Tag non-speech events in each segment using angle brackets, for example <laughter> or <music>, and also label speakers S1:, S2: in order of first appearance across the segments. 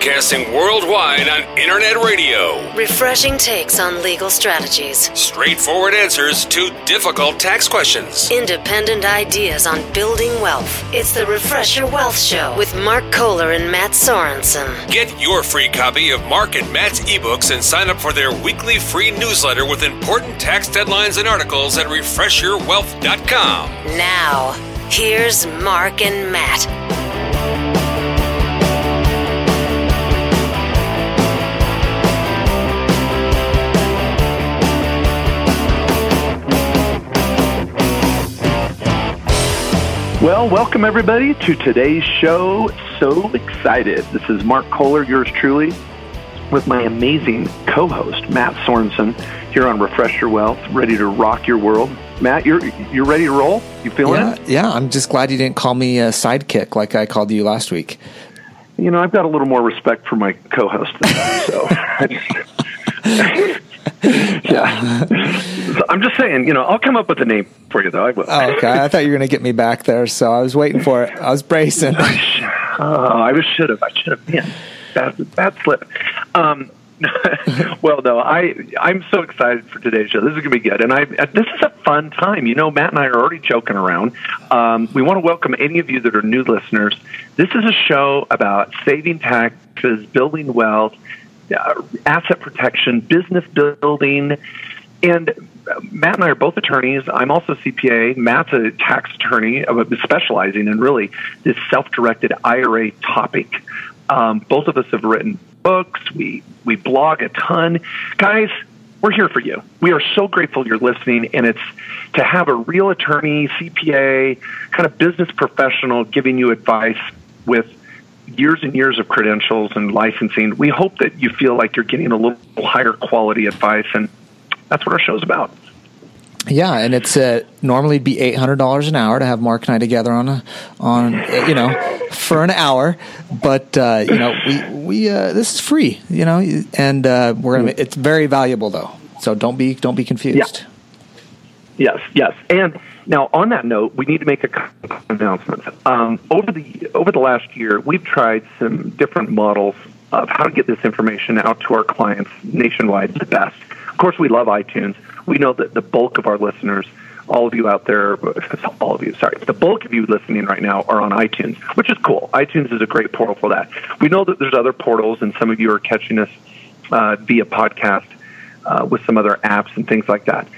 S1: broadcasting worldwide on internet radio.
S2: Refreshing takes on legal strategies,
S1: Straightforward answers to difficult tax questions.
S2: independent ideas on building wealth. It's the Refresh Your Wealth Show with Mark Kohler and Matt Sorensen.
S1: Get your free copy of Mark and Matt's ebooks and sign up for their weekly free newsletter with important tax deadlines and articles at refreshyourwealth.com.
S2: Now, here's Mark and Matt.
S3: Well, welcome everybody to today's show. So excited. This is Mark Kohler, yours truly, with my amazing co host, Matt Sorensen, here on Refresh Your Wealth, ready to rock your world. Matt, you're, you're ready to roll? You feeling
S4: Yeah,
S3: it?
S4: yeah. I'm just glad you didn't call me a sidekick like I called you last week.
S3: You know, I've got a little more respect for my co host than that, so. <laughs> <laughs> Yeah. So I'm just saying, you know, I'll come up with a name for you, though. I will.
S4: Oh, okay. I thought you were going to get me back there, so I was waiting for it. I was bracing. <laughs>
S3: Oh, I should have. I should have. Man, bad, bad slip. Um, <laughs> well, no, I I'm so excited for today's show. This is going to be good, and I this is a fun time. You know, Matt and I are already joking around. Um, we want to welcome any of you that are new listeners. This is a show about saving taxes, building wealth, uh, asset protection, business building, and Matt and I are both attorneys. I'm also CPA. Matt's a tax attorney, uh, specializing in really this self-directed IRA topic. Um, both of us have written books. We we blog a ton, guys. We're here for you. We are so grateful you're listening, and it's to have a real attorney, CPA, kind of business professional giving you advice with years and years of credentials and licensing. We hope that you feel like you're getting a little higher quality advice, and that's what our show's about.
S4: Yeah, and it's uh, normally be eight hundred dollars an hour to have Mark and I together on a on you know for an hour, but uh, you know we we uh, this is free, you know, and uh, we're gonna. It's very valuable though, so don't be don't be confused.
S3: Yes, yes. And now, on that note, we need to make a couple announcements. Um, over the over the last year, we've tried some different models of how to get this information out to our clients nationwide the best. Of course, we love iTunes. We know that the bulk of our listeners, all of you out there, <laughs> all of you, sorry, the bulk of you listening right now are on iTunes, which is cool. iTunes is a great portal for that. We know that there's other portals, and some of you are catching us uh, via podcast uh, with some other apps and things like that.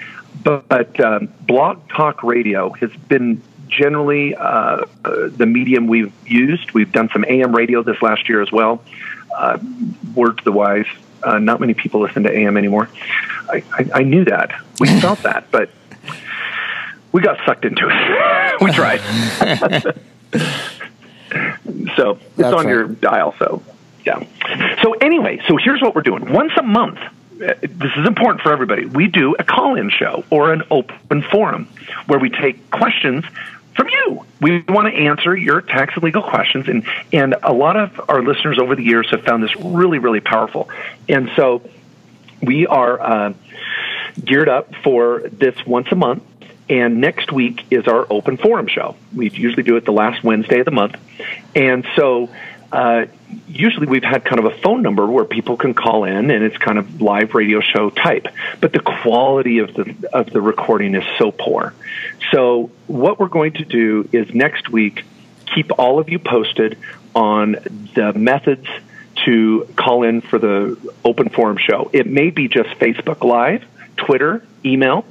S3: But, but um, Blog Talk Radio has been generally uh, uh, the medium we've used. We've done some AM radio this last year as well. Uh, word to the wise, uh, not many people listen to AM anymore. I, I, I knew that. We <laughs> felt that, but we got sucked into it. <laughs> we tried. <laughs> so it's
S4: That's
S3: on
S4: right.
S3: your dial. So yeah. So anyway, so here's what we're doing. Once a month, this is important for everybody. We do a call-in show or an open forum where we take questions from you. We want to answer your tax and legal questions, and and a lot of our listeners over the years have found this really really powerful, and so we are uh, geared up for this once a month. And next week is our open forum show. We usually do it the last Wednesday of the month. And so uh, usually we've had kind of a phone number where people can call in and it's kind of live radio show type. But the quality of the, of the recording is so poor. So what we're going to do is next week keep all of you posted on the methods to call in for the open forum show. It may be just Facebook Live, Twitter, email.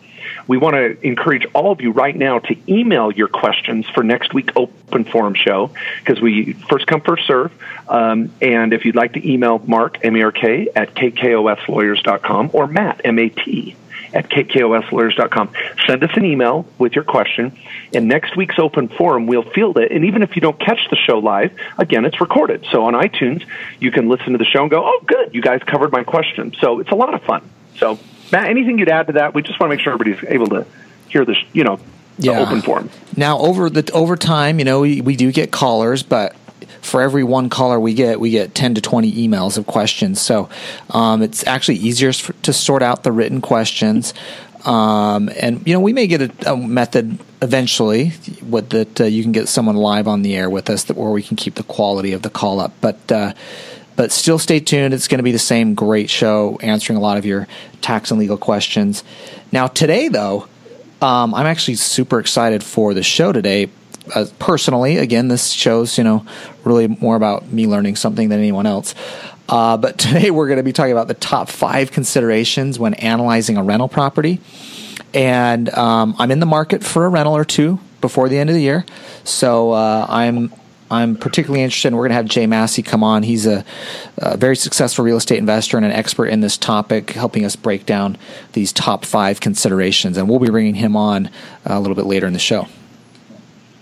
S3: We want to encourage all of you right now to email your questions for next week open forum show because we first come first serve. Um, and if you'd like to email Mark M A R K at kkoslawyers.com or Matt M A T at kkoslawyers.com. Send us an email with your question, and next week's open forum, we'll field it. And even if you don't catch the show live, again, it's recorded. So on iTunes, you can listen to the show and go, oh, good, you guys covered my question. So it's a lot of fun. So, Matt, anything you'd add to that? We just want to make sure everybody's able to hear this, you know, the open forum.
S4: Now over the over time, you know, we, we do get callers, but for every one caller we get, we get ten to twenty emails of questions. So um, it's actually easier to sort out the written questions. Um, and you know, we may get a, a method eventually with that uh, you can get someone live on the air with us, that where we can keep the quality of the call up. But uh, but still stay tuned. It's going to be the same great show answering a lot of your tax and legal questions. Now, today, though, um, I'm actually super excited for the show today. Uh, personally, again, this show's you know really more about me learning something than anyone else. Uh, but <laughs> today we're going to be talking about the top five considerations when analyzing a rental property. And um, I'm in the market for a rental or two before the end of the year, so uh, I'm I'm particularly interested. And we're going to have Jay Massey come on. He's a, a, very successful real estate investor and an expert in this topic, helping us break down these top five considerations. And we'll be bringing him on a little bit later in the show.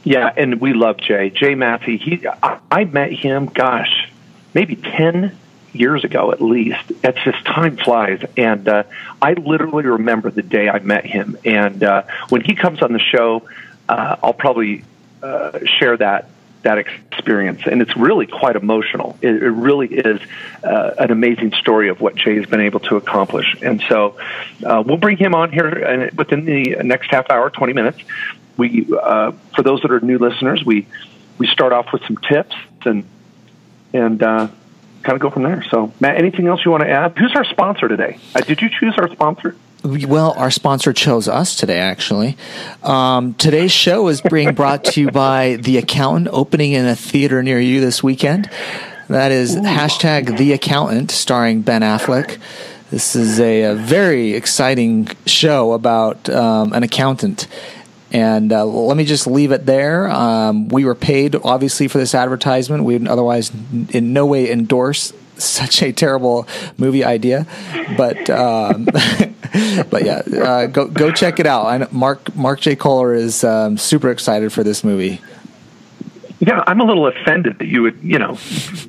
S3: Yeah, and we love Jay. Jay Massey. He, I, I met him. Gosh, maybe ten years ago at least. It's just time flies, and uh, I literally remember the day I met him. And uh, when he comes on the show, uh, I'll probably uh, share that that experience, and it's really quite emotional. It, it really is uh, an amazing story of what Jay has been able to accomplish. And so, uh, we'll bring him on here within the next half hour, twenty minutes. We, uh, for those that are new listeners, we we start off with some tips and and uh, kind of go from there. So, Matt, anything else you want to add? Who's our sponsor today? Uh, did you choose our sponsor?
S4: Well, our sponsor chose us today, actually. Um, today's show is being brought to you by The Accountant, opening in a theater near you this weekend. That is Ooh. hashtag The Accountant, starring Ben Affleck. This is a, a very exciting show about um, an accountant. And uh, let me just leave it there. Um, we were paid, obviously, for this advertisement. We would otherwise in no way endorse such a terrible movie idea, but um, <laughs> but yeah, uh, go go check it out. I Mark Mark J. Kohler is um, super excited for this movie.
S3: Yeah, I'm a little offended that you would, you know,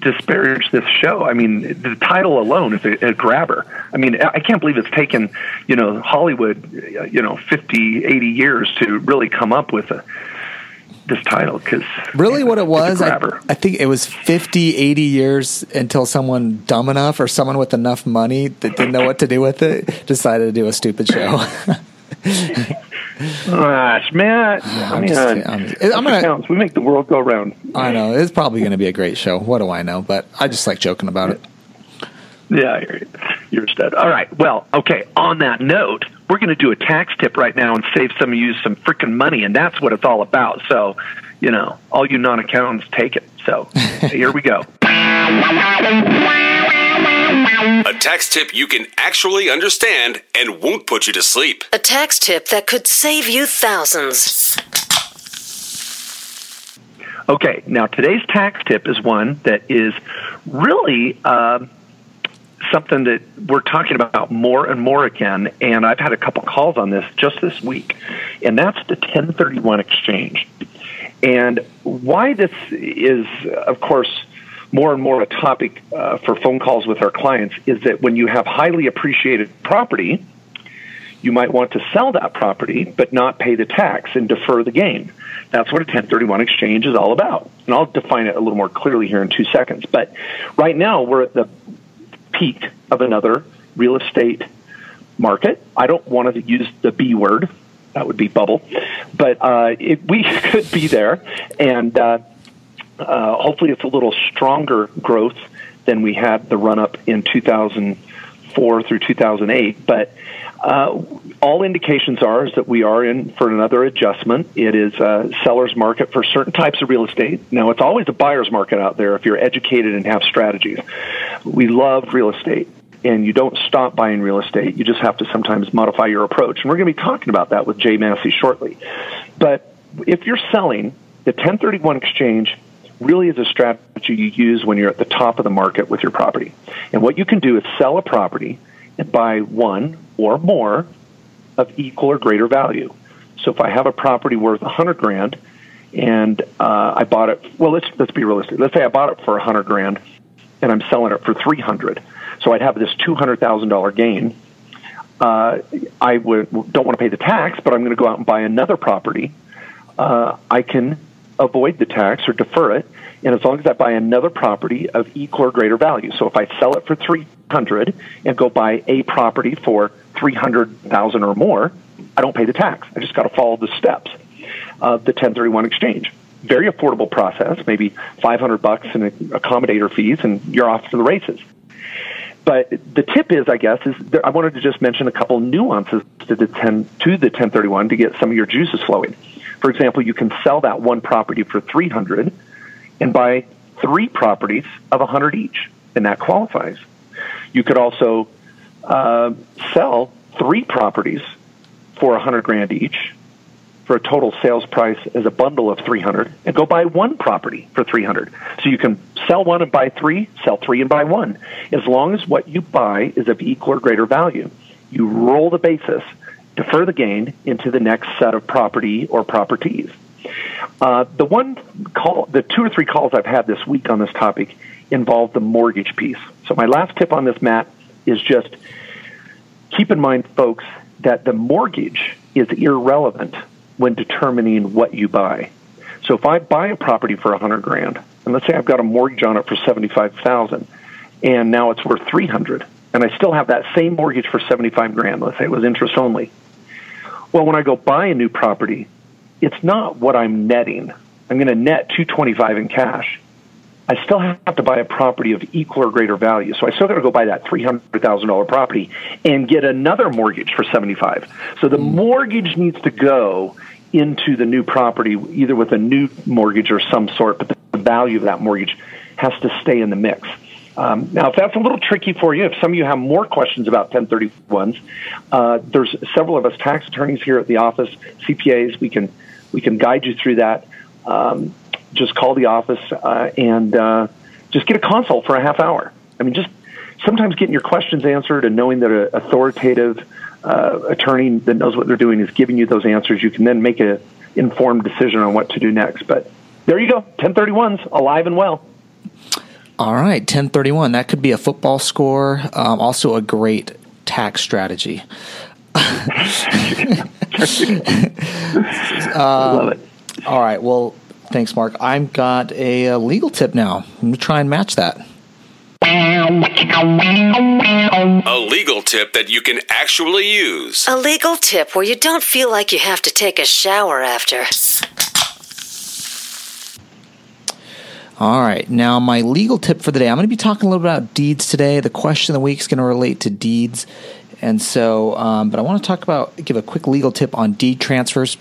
S3: disparage this show. I mean, the title alone is a, a grabber. I mean, I can't believe it's taken, you know, Hollywood, you know, 50, 80 years to really come up with a this title because
S4: really what it was I, I, think it was 50 80 years until someone dumb enough or someone with enough money that didn't know what to do with it decided to do a stupid show <laughs>
S3: Gosh, Matt. Uh, I'm, just, I'm, I'm gonna, we make the world go round.
S4: I know it's probably going to be a great show. What do I know? But I just like joking about it.
S3: Yeah, you're, you're stud. All right. Well, okay. On that note, we're going to do a tax tip right now and save some of you some freaking money, and that's what it's all about. So, you know, all you non-accountants, take it. So, <laughs> here we go.
S1: A tax tip you can actually understand and won't put you to sleep.
S2: A tax tip that could save you thousands.
S3: Okay, now today's tax tip is one that is really. Uh, something that we're talking about more and more again, and I've had a couple calls on this just this week, and that's the 1031 exchange. And why this is, of course, more and more a topic uh, for phone calls with our clients is that when you have highly appreciated property, you might want to sell that property but not pay the tax and defer the gain. That's what a 1031 exchange is all about. And I'll define it a little more clearly here in two seconds. But right now, we're at the peak of another real estate market. I don't want to use the B word, that would be bubble, but uh, it, we <laughs> could be there. And uh, uh, hopefully it's a little stronger growth than we had the run up in 2004 through 2008. But uh, all indications are is that we are in for another adjustment. It is a seller's market for certain types of real estate. Now, it's always a buyer's market out there if you're educated and have strategies. We love real estate and you don't stop buying real estate. You just have to sometimes modify your approach. And we're going to be talking about that with Jay Massey shortly. But if you're selling, the 1031 exchange really is a strategy you use when you're at the top of the market with your property. And what you can do is sell a property and buy one or more of equal or greater value. So if I have a property worth a hundred grand and uh, I bought it, well, let's let's be realistic. Let's say I bought it for a hundred grand and I'm selling it for three hundred. So I'd have this two hundred thousand dollar gain. Uh, I would don't want to pay the tax, but I'm going to go out and buy another property. Uh, I can avoid the tax or defer it, and as long as I buy another property of equal or greater value. So if I sell it for three hundred and go buy a property for three hundred thousand or more, I don't pay the tax. I just got to follow the steps of the 1031 exchange. Very affordable process, maybe 500 bucks in accommodator fees, and you're off to the races. But the tip is, I guess, is there, I wanted to just mention a couple nuances to the 10 to the 1031 to get some of your juices flowing. For example, you can sell that one property for 300 and buy three properties of 100 each, and that qualifies. You could also uh, sell three properties for 100 grand each for a total sales price as a bundle of 300 and go buy one property for 300. So you can sell one and buy three, sell three and buy one. As long as what you buy is of equal or greater value. You roll the basis, defer the gain into the next set of property or properties. Uh, the one call, the two or three calls I've had this week on this topic involve the mortgage piece. So my last tip on this, Matt, is just keep in mind, folks, that the mortgage is irrelevant when determining what you buy. So if I buy a property for a hundred grand, and let's say I've got a mortgage on it for seventy five thousand, and now it's worth three hundred, and I still have that same mortgage for seventy five grand. Let's say it was interest only. Well, when I go buy a new property, it's not what I'm netting. I'm going to net two twenty five in cash. I still have to buy a property of equal or greater value. So I still got to go buy that three hundred thousand dollar property and get another mortgage for seventy five. So the mortgage needs to go into the new property, either with a new mortgage or some sort, but the value of that mortgage has to stay in the mix. Um, now, if that's a little tricky for you, if some of you have more questions about 1031s, uh, there's several of us tax attorneys here at the office, CPAs. We can we can guide you through that. Um, just call the office uh, and uh, just get a consult for a half hour. I mean, just sometimes getting your questions answered and knowing that an authoritative uh, attorney that knows what they're doing is giving you those answers, you can then make an informed decision on what to do next. But there you go, 1031's alive and well.
S4: All right, 1031. That could be a football score. Um, also, a great tax strategy. <laughs>
S3: uh, Love it.
S4: All right. Well, thanks, Mark. I've got a, a legal tip now. I'm going to try and match that.
S1: A legal tip that you can actually use.
S2: A legal tip where you don't feel like you have to take a shower after.
S4: All right. Now, my legal tip for the day I'm going to be talking a little bit about deeds today. The question of the week is going to relate to deeds. And so, um, but I want to talk about, give a quick legal tip on deed transfers.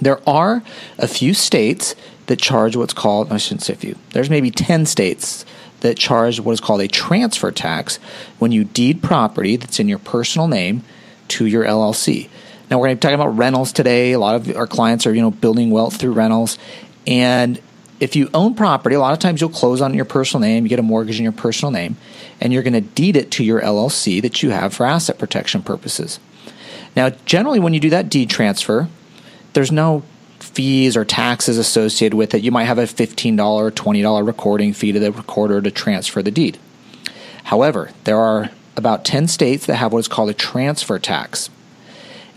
S4: There are a few states that charge what's called, I shouldn't say a few, there's maybe 10 states that charge what is called a transfer tax when you deed property that's in your personal name to your LLC. Now we're going to be talking about rentals today. A lot of our clients are, you know, building wealth through rentals. And if you own property, a lot of times you'll close on your personal name, you get a mortgage in your personal name, and you're going to deed it to your LLC that you have for asset protection purposes. Now, generally when you do that deed transfer, there's no fees or taxes associated with it. You might have a $15 or $20 recording fee to the recorder to transfer the deed. However, there are about 10 states that have what is called a transfer tax.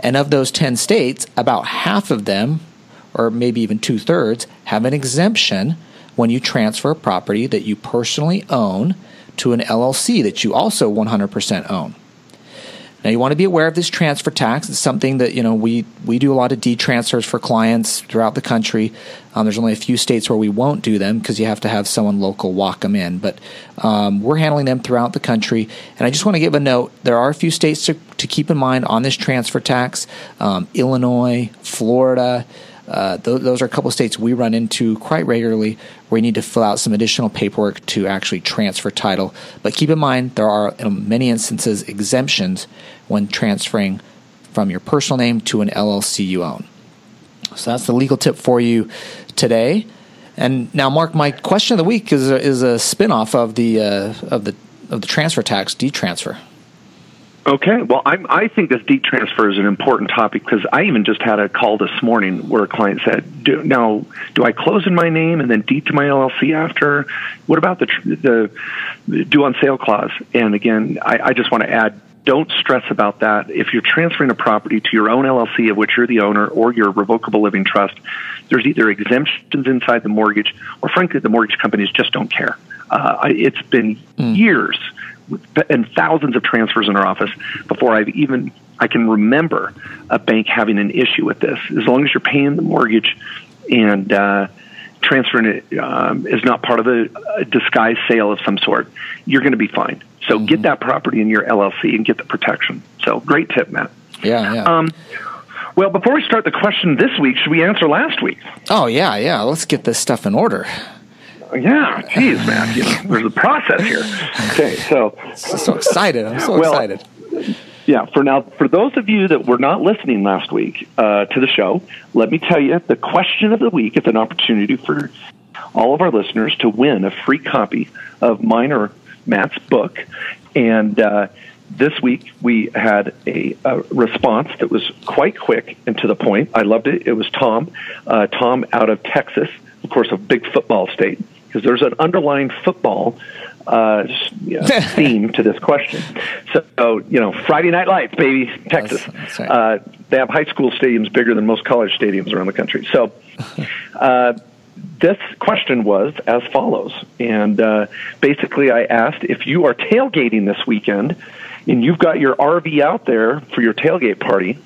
S4: And of those 10 states, about half of them, or maybe even two thirds, have an exemption when you transfer a property that you personally own to an LLC that you also 100% own. Now you want to be aware of this transfer tax. It's something that you know we we do a lot of deed transfers for clients throughout the country. Um, there's only a few states where we won't do them because you have to have someone local walk them in. But um, we're handling them throughout the country. And I just want to give a note: there are a few states to, to keep in mind on this transfer tax: um, Illinois, Florida. Uh, th- those are a couple of states we run into quite regularly where you need to fill out some additional paperwork to actually transfer title. But keep in mind, there are in many instances exemptions when transferring from your personal name to an LLC you own. So that's the legal tip for you today. And now, Mark, my question of the week is a, is a spinoff of the uh, of the of the transfer tax deed transfer.
S3: Okay, well, I'm, I think this deed transfer is an important topic because I even just had a call this morning where a client said, do, "Now, do I close in my name and then deed to my LLC after? What about the the, the due on sale clause?" And again, I, I just want to add don't stress about that. If you're transferring a property to your own LLC of which you're the owner or your revocable living trust, there's either exemptions inside the mortgage or frankly, the mortgage companies just don't care. Uh, it's been mm. years and thousands of transfers in our office before I've even I can remember a bank having an issue with this. As long as you're paying the mortgage and uh, transferring it um, is not part of a, a disguised sale of some sort, you're going to be fine. So mm-hmm. get that property in your LLC and get the protection. So great tip, Matt.
S4: Yeah, yeah.
S3: Um, well, before we start the question this week, should we answer last week?
S4: Oh yeah, yeah. Let's get this stuff in order.
S3: Yeah, geez, man. You know, there's a process here. Okay, so
S4: so excited. I'm so well, excited.
S3: Yeah, for now, for those of you that were not listening last week uh, to the show, let me tell you the question of the week is an opportunity for all of our listeners to win a free copy of mine or Matt's book. And uh, this week we had a, a, response that was quite quick and to the point. I loved it. It was Tom, uh, Tom out of Texas, of course, a big football state, because there's an underlying football uh, <laughs> theme to this question. So, you know, Friday Night Lights, baby, Texas. That's, that's right. uh, they have high school stadiums bigger than most college stadiums around the country. So, <laughs> uh, this question was as follows. And uh, basically, I asked if you are tailgating this weekend and you've got your RV out there for your tailgate party,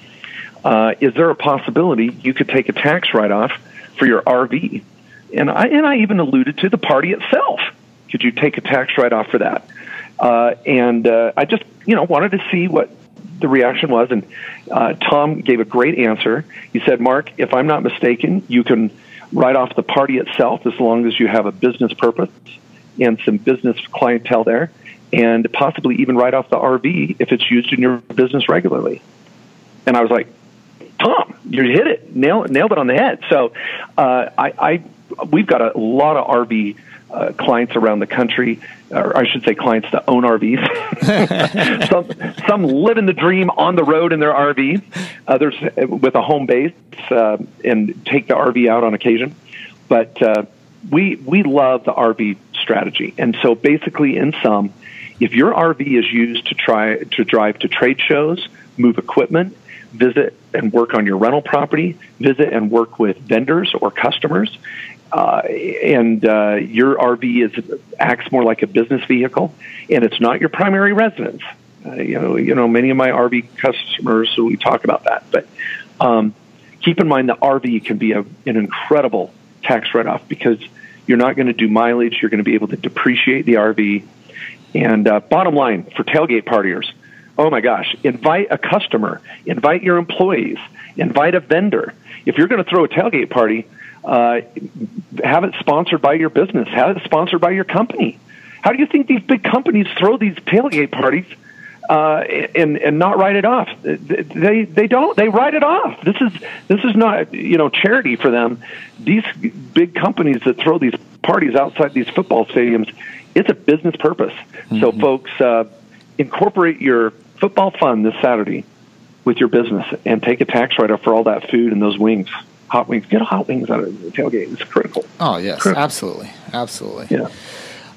S3: uh, is there a possibility you could take a tax write off for your RV? And I, and I even alluded to the party itself. Could you take a tax write off for that? Uh, and uh, I just, you know, wanted to see what the reaction was. And uh, Tom gave a great answer. He said, Mark, if I'm not mistaken, you can write off the party itself as long as you have a business purpose and some business clientele there and possibly even write off the RV if it's used in your business regularly. And I was like, Tom, you hit it, nailed, nailed it on the head. So uh, I, I, we've got a lot of RV uh, clients around the country, or I should say, clients that own RVs. <laughs> some, some live in the dream on the road in their RV. Others uh, with a home base uh, and take the RV out on occasion. But uh, we we love the RV strategy, and so basically, in sum, if your RV is used to try to drive to trade shows, move equipment, visit and work on your rental property, visit and work with vendors or customers, uh, and uh, your RV is acts more like a business vehicle, and it's not your primary residence. Uh, you know, you know, many of my RV customers, so we talk about that. But um, keep in mind the RV can be a, an incredible tax write-off because you're not going to do mileage. You're going to be able to depreciate the RV and uh, bottom line for tailgate partiers, oh my gosh, invite a customer, invite your employees, invite a vendor. If you're going to throw a tailgate party, uh, have it sponsored by your business, have it sponsored by your company. How do you think these big companies throw these tailgate parties uh, and and not write it off? They they don't. They write it off. This is this is not you know charity for them. These big companies that throw these parties outside these football stadiums it's a business purpose. Mm-hmm. So, folks, uh, incorporate your football fund this Saturday with your business and take a tax write off for all that food and those wings. Hot wings. Get hot wings out of the tailgate. It's critical.
S4: Oh, yes. Critical. Absolutely. Absolutely.
S3: Yeah.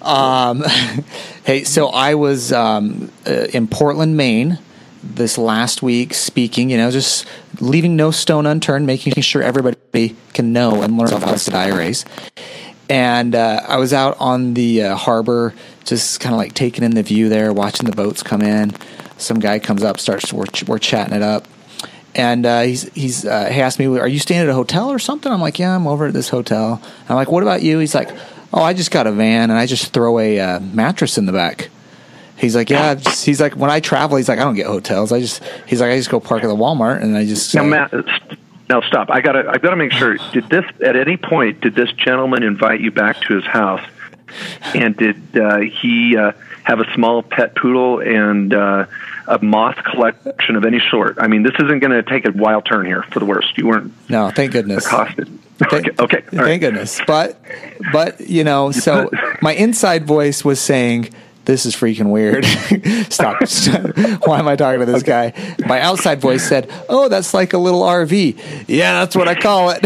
S4: Um, <laughs> hey, so I was um, uh, in Portland, Maine this last week speaking, you know, just leaving no stone unturned, making sure everybody can know and learn about the IRAs and uh, I was out on the uh, harbor, just kind of like taking in the view there, watching the boats come in. Some guy comes up, starts we're, we're chatting it up, and uh, he's he's uh, he asked me, "Are you staying at a hotel or something?" I'm like, "Yeah, I'm over at this hotel." I'm like, "What about you?" He's like, "Oh, I just got a van and I just throw a uh, mattress in the back." He's like, yeah. Just, he's like, when I travel, he's like, I don't get hotels. I just, he's like, I just go park at the Walmart and I just.
S3: Now, Matt, now stop. I gotta. I gotta make sure. Did this at any point? Did this gentleman invite you back to his house? And did uh, he uh, have a small pet poodle and uh, a moth collection of any sort? I mean, this isn't going to take a wild turn here for the worst. You weren't.
S4: No, thank goodness.
S3: Accosted.
S4: Thank, okay. okay. Thank right. goodness. But, but you know, so <laughs> my inside voice was saying this is freaking weird. <laughs> Stop. <laughs> Why am I talking to this guy? My outside voice said, oh, that's like a little RV. Yeah, that's what I call it.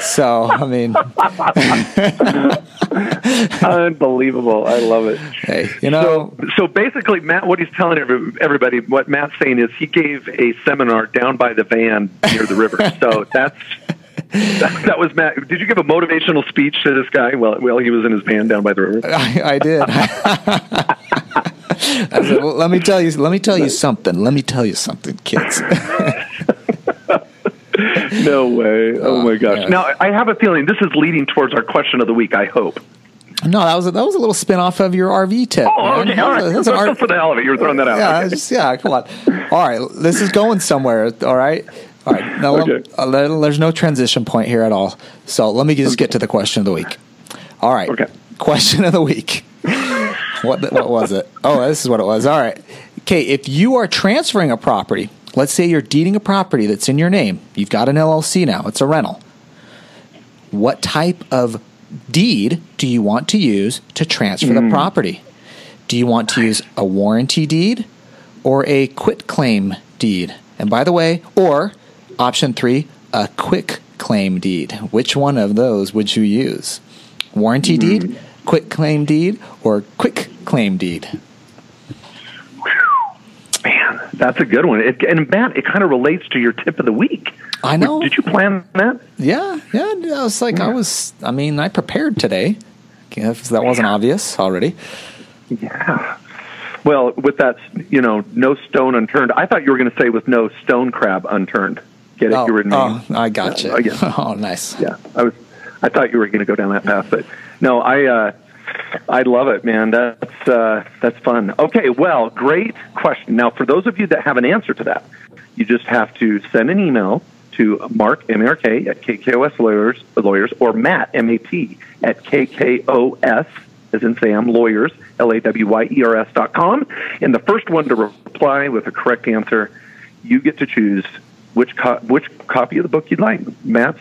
S4: So, I mean, <laughs>
S3: unbelievable. I love it.
S4: Hey, you know.
S3: So, so basically, Matt, what he's telling everybody, what Matt's saying is he gave a seminar down by the van near the river. So that's that, that, was Matt. Did you give a motivational speech to this guy while, while he was in his van down by the river?
S4: I, I did. <laughs> I said, well, let me tell you. Let me tell you something. Let me tell you something, kids. <laughs> <laughs>
S3: no way. Oh
S4: Uh,
S3: my gosh.
S4: yeah.
S3: Now I have a feeling this is leading towards our question of the week. I hope.
S4: No, that was a, that was a little spin off of your RV tip.
S3: Oh,
S4: man.
S3: okay. All right.
S4: That's an R-
S3: for the hell of it, you were throwing that out.
S4: yeah,
S3: Okay.
S4: just, yeah. Come on. All right, this is going somewhere. All right, all right. Now, let- uh, there's no transition point here at all. So let me just get to the question of the week. All right.
S3: Okay.
S4: Question of the week. <laughs> what what was it? Oh, this is what it was. All right. Okay, if you are transferring a property, let's say you're deeding a property that's in your name. You've got an LLC now. It's a rental. What type of deed do you want to use to transfer the hmm. property? Do you want to use a warranty deed or a quit claim deed? And by the way, or option three, a quick claim deed. Which one of those would you use? Warranty hmm. deed, quit claim deed, or quick claim deed?
S3: Man, that's a good one. It, and Matt, it kind of relates to your tip of the week.
S4: I know.
S3: Did you plan that?
S4: Yeah, yeah. I was like, I was. I mean, I prepared today. If that wasn't obvious already.
S3: Yeah. Well, with that, you know, no stone unturned. I thought you were going to say with no stone crab unturned. Get it?
S4: Oh,
S3: you were
S4: oh, I got you.
S3: Uh, yeah. <laughs>
S4: Oh, nice.
S3: yeah. I was. I thought you were going to go down that path, but no. I. uh I love it, man. That's uh, that's fun. Okay, well, great question. Now, for those of you that have an answer to that, you just have to send an email to Mark M R K at KKOS Lawyers, lawyers or Matt M A T at KKOS as in Sam Lawyers L A W Y E R S dot com. And the first one to reply with a correct answer, you get to choose which co- which copy of the book you'd like. Matt's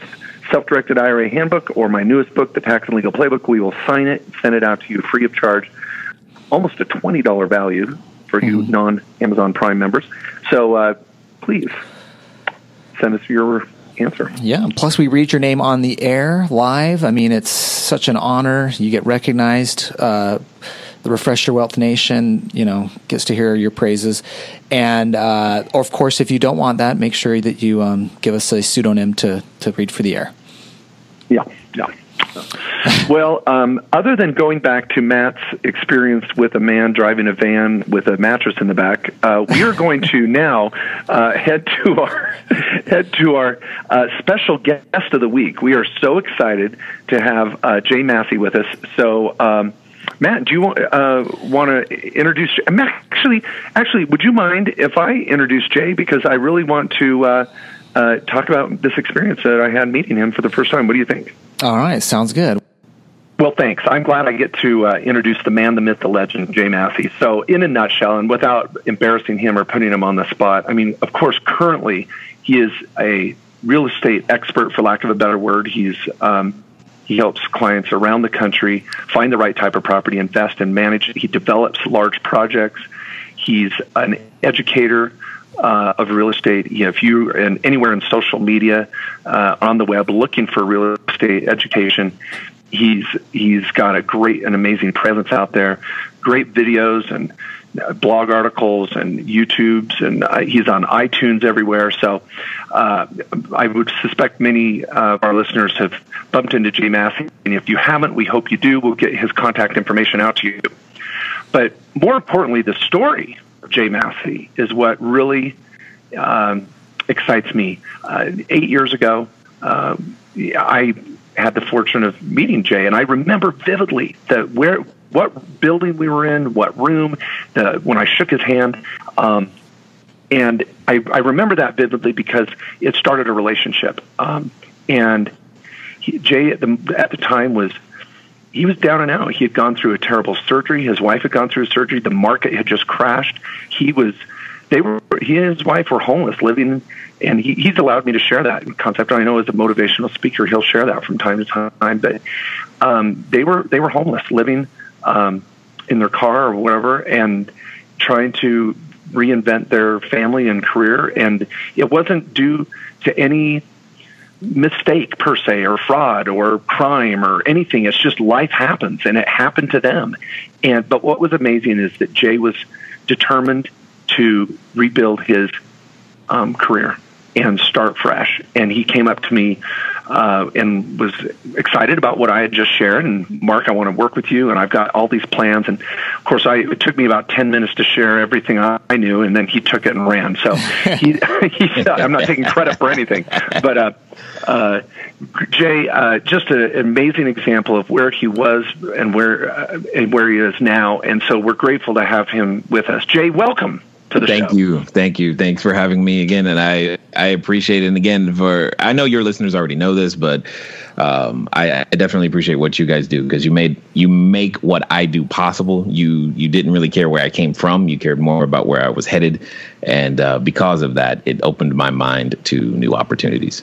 S3: self-directed IRA handbook or my newest book, the Tax and Legal Playbook. We will sign it, send it out to you free of charge. Almost a twenty dollar value for you non Amazon Prime members. So uh, please send us your answer.
S4: Yeah. Plus, we read your name on the air live. I mean, it's such an honor. You get recognized. Uh, the Refresh Your Wealth Nation, you know, gets to hear your praises. And uh, of course, if you don't want that, make sure that you um, give us a pseudonym to to read for the air.
S3: Yeah, yeah. well, um, other than going back to Matt's experience with a man driving a van with a mattress in the back, uh, we are going to <laughs> now uh, head to our head to our uh, special guest of the week. We are so excited to have uh, Jay Massey with us. So. Um, Matt, do you want uh, want to introduce? Matt, actually, actually, would you mind if I introduce Jay because I really want to uh, uh, talk about this experience that I had meeting him for the first time. What do you think?
S4: All right, sounds good.
S3: Well, thanks. I'm glad I get to uh, introduce the man, the myth, the legend, Jay Massey. So, in a nutshell, and without embarrassing him or putting him on the spot, I mean, of course, currently he is a real estate expert, for lack of a better word. He's um, he helps clients around the country find the right type of property, invest, and manage. He develops large projects. He's an educator uh, of real estate. You know, if you and anywhere in social media, uh, on the web, looking for real estate education, he's he's got a great and amazing presence out there. Great videos and blog articles and YouTubes, and uh, he's on iTunes everywhere. So uh, I would suspect many of our listeners have bumped into Jay Massey, and if you haven't, we hope you do. We'll get his contact information out to you. But more importantly, the story of Jay Massey is what really um, excites me. Uh, eight years ago, um, I had the fortune of meeting Jay, and I remember vividly that where what building we were in, what room, when I shook his hand. Um, and I, I remember that vividly because it started a relationship. Um, and he, Jay at the at the time was he was down and out. He had gone through a terrible surgery. His wife had gone through a surgery. The market had just crashed. He was they were he and his wife were homeless, living, and he, he's allowed me to share that concept. I know as a motivational speaker, he'll share that from time to time. But um, they were they were homeless, living um, in their car or whatever, and trying to reinvent their family and career. And it wasn't due to any mistake per se or fraud or crime or anything. It's just life happens and it happened to them. And but what was amazing is that jay was determined to rebuild his um, career and start fresh and he came up to me uh, and was excited about what I had just shared. And Mark, I want to work with you, and I've got all these plans. And of course, I, it took me about ten minutes to share everything I, knew, and then he took it and ran. So <laughs> he, he I'm not taking credit for anything, but. Uh, uh, Jay, uh, just a, an amazing example of where he was and where uh, and where he is now, and so we're grateful to have him with us. Jay, welcome
S5: thank
S3: show.
S5: you thank you thanks for having me again and i i appreciate it and again for i know your listeners already know this but um, I, I, definitely appreciate what you guys do because you made you make what I do possible. You you didn't really care where I came from. You cared more about where I was headed, and uh, because of that, it opened my mind to new opportunities.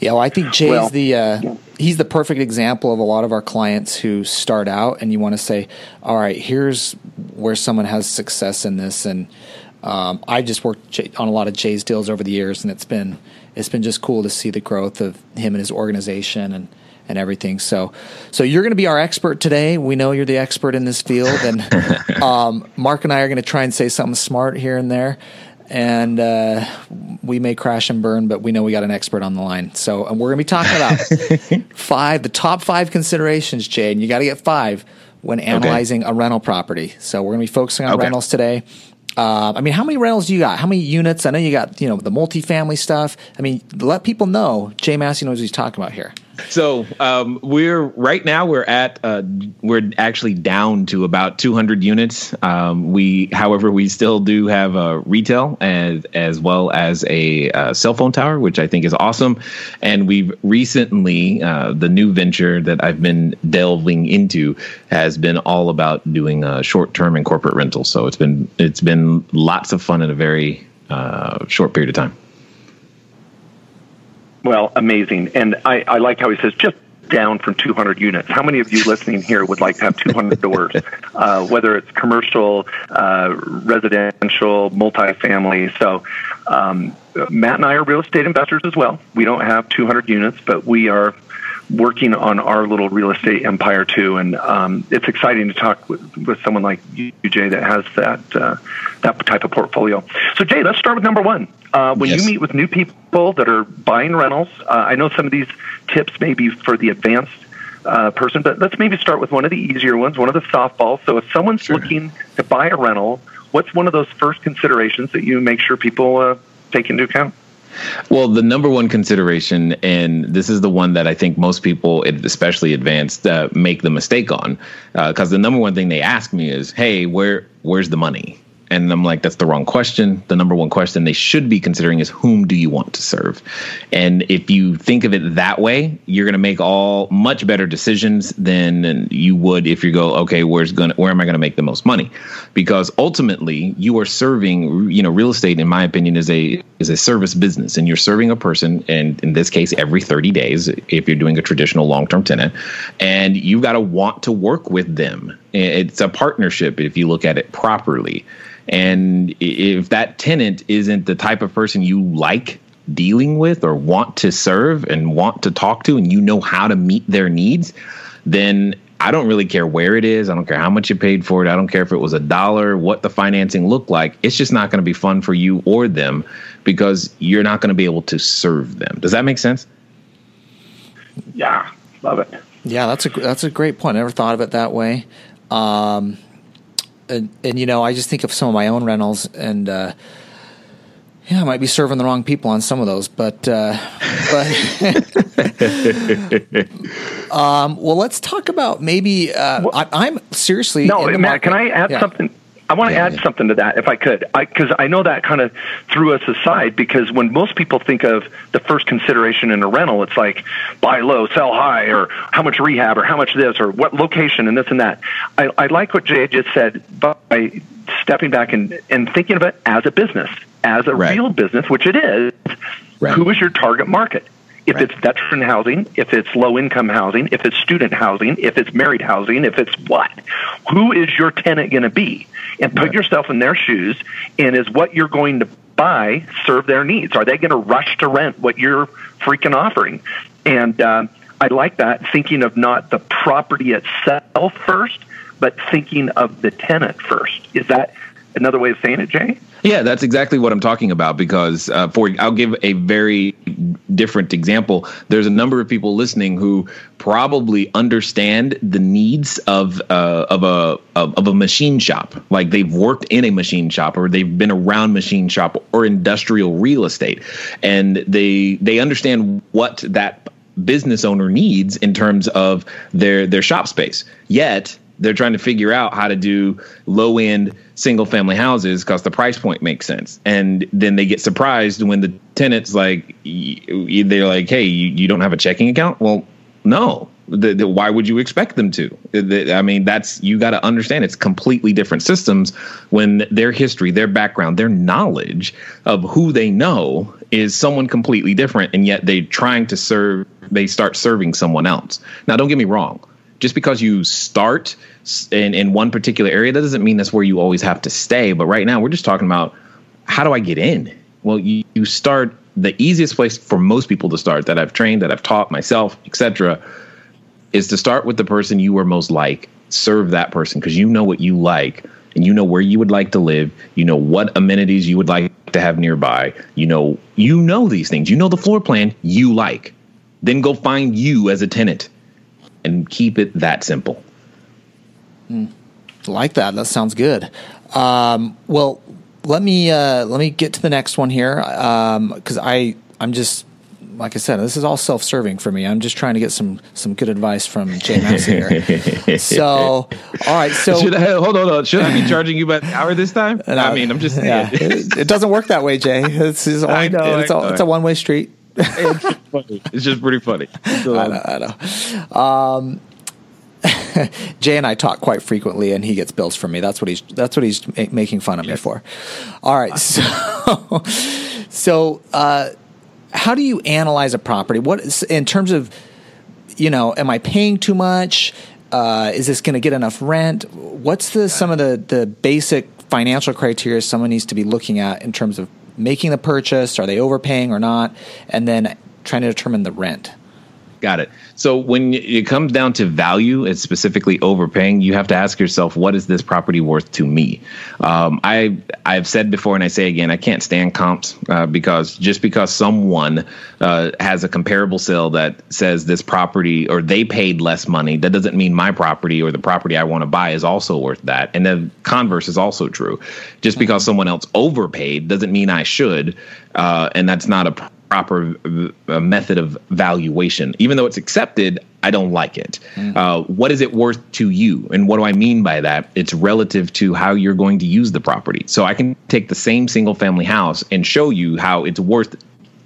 S4: Yeah, well, I think Jay's well, the uh, he's the perfect example of a lot of our clients who start out, and you want to say, "All right, here's where someone has success in this." And um, I just worked on a lot of Jay's deals over the years, and it's been it's been just cool to see the growth of him and his organization and and everything. So, so you're going to be our expert today. We know you're the expert in this field, and <laughs> um, Mark and I are going to try and say something smart here and there and uh, we may crash and burn, but we know we got an expert on the line. So and we're going to be talking about <laughs> five, the top five considerations, Jay, and you got to get five when analyzing okay. a rental property. So we're going to be focusing on okay. rentals today. Uh, I mean, how many rentals do you got? How many units? I know you got, you know, the multifamily stuff. I mean, let people know. Jay Massey knows what he's talking about here.
S5: So um, we're right now we're at uh, we're actually down to about 200 units. Um, we, however, we still do have a retail as as well as a uh, cell phone tower, which I think is awesome. And we've recently uh, the new venture that I've been delving into has been all about doing uh, short term and corporate rentals. So it's been it's been lots of fun in a very uh, short period of time.
S3: Well, amazing. And I, I like how he says just down from 200 units. How many of you listening here would like to have 200 doors, <laughs> uh, whether it's commercial, uh, residential, multifamily? So, um, Matt and I are real estate investors as well. We don't have 200 units, but we are working on our little real estate empire too. And um, it's exciting to talk with, with someone like you, Jay, that has that uh, that type of portfolio. So, Jay, let's start with number one. Uh, when yes. you meet with new people that are buying rentals, uh, I know some of these tips may be for the advanced uh, person, but let's maybe start with one of the easier ones, one of the softballs. So, if someone's sure. looking to buy a rental, what's one of those first considerations that you make sure people uh, take into account?
S5: Well, the number one consideration, and this is the one that I think most people, especially advanced, uh, make the mistake on, because uh, the number one thing they ask me is, "Hey, where where's the money?" And I'm like, that's the wrong question. The number one question they should be considering is whom do you want to serve? And if you think of it that way, you're going to make all much better decisions than you would if you go, okay, where's going where am I going to make the most money? Because ultimately, you are serving, you know, real estate in my opinion is a is a service business and you're serving a person and in this case every 30 days if you're doing a traditional long-term tenant and you've got to want to work with them. It's a partnership if you look at it properly. And if that tenant isn't the type of person you like dealing with or want to serve and want to talk to, and you know how to meet their needs, then I don't really care where it is. I don't care how much you paid for it. I don't care if it was a dollar, what the financing looked like. It's just not going to be fun for you or them because you're not going to be able to serve them. Does that make sense?
S3: Yeah, love it.
S4: Yeah, that's a that's a great point. I never thought of it that way. Um, and, and you know, I just think of some of my own rentals, and uh, yeah, I might be serving the wrong people on some of those, but uh, but <laughs> um, well, let's talk about maybe. Uh, well, I, am seriously.
S3: No, Matt, market. can I add yeah. something? I want to yeah, add yeah. something to that, if I could, because I, I, know that kind of threw us aside. Because when most people think of the first consideration in a rental, it's like buy low, sell high, or how much rehab, or how much this, or what location, and this and that. I, I like what Jay just said by stepping back and, and thinking of it as a business, as a right. real business, which it is. Right. Who is your target market? if right. it's veteran housing, if it's low income housing, if it's student housing, if it's married housing, if it's what, who is your tenant going to be? And put yourself in their shoes. And is what you're going to buy serve their needs? Are they going to rush to rent what you're freaking offering? And uh, I like that thinking of not the property itself first, but thinking of the tenant first. Is that another way of saying it, Jay?
S5: Yeah, that's exactly what I'm talking about. Because uh, for I'll give a very different example. There's a number of people listening who probably understand the needs of uh, of a of, of a machine shop. Like they've worked in a machine shop, or they've been around machine shop or industrial real estate, and they they understand what that business owner needs in terms of their their shop space. Yet they're trying to figure out how to do low end single family houses because the price point makes sense. And then they get surprised when the tenants like they're like, "Hey, you, you don't have a checking account?" Well, no. The, the, why would you expect them to? The, I mean, that's you got to understand. It's completely different systems when their history, their background, their knowledge of who they know is someone completely different, and yet they're trying to serve. They start serving someone else. Now, don't get me wrong just because you start in, in one particular area, that doesn't mean that's where you always have to stay. But right now, we're just talking about how do I get in? Well, you, you start the easiest place for most people to start that I've trained, that I've taught myself, etc., is to start with the person you are most like. Serve that person because you know what you like and you know where you would like to live. You know what amenities you would like to have nearby. You know you know these things. You know the floor plan you like. Then go find you as a tenant and keep it that simple.
S4: Mm, like that. That sounds good. Um, well, let me uh, let me get to the next one here because um, I I'm just like I said, this is all self-serving for me. I'm just trying to get some some good advice from Jay Massey <laughs> here. so, all right. So,
S5: Should I, hold on, hold on. Should I be charging you by the hour this time? <laughs> No, I mean, I'm just
S4: yeah. it, it, doesn't work that way, Jay. It's, it's <laughs> only, know, it's, a, it's a one-way street
S5: it's, funny. it's just pretty funny.
S4: So, I know. I know. Um, <laughs> Jay and I talk quite frequently, and he gets bills from me. That's what he's. That's what he's ma- making fun of me for. All right. <laughs> So, so uh, how do you analyze a property? What is in terms of, you know, am I paying too much? Uh, is this going to get enough rent? What's the some of the the basic financial criteria someone needs to be looking at in terms of making the purchase? Are they overpaying or not? And then trying to determine the rent.
S5: Got it. So when it comes down to value, it's specifically overpaying. You have to ask yourself, what is this property worth to me? Um, I I've said before, and I say again, I can't stand comps uh, because just because someone uh, has a comparable sale that says this property or they paid less money, that doesn't mean my property or the property I want to buy is also worth that. And the converse is also true. Just because someone else overpaid doesn't mean I should, uh, and that's not a proper uh, method of valuation. Even though it's accepted, I don't like it. Mm. Uh, what is it worth to you? And what do I mean by that? It's relative to how you're going to use the property. So I can take the same single family house and show you how it's worth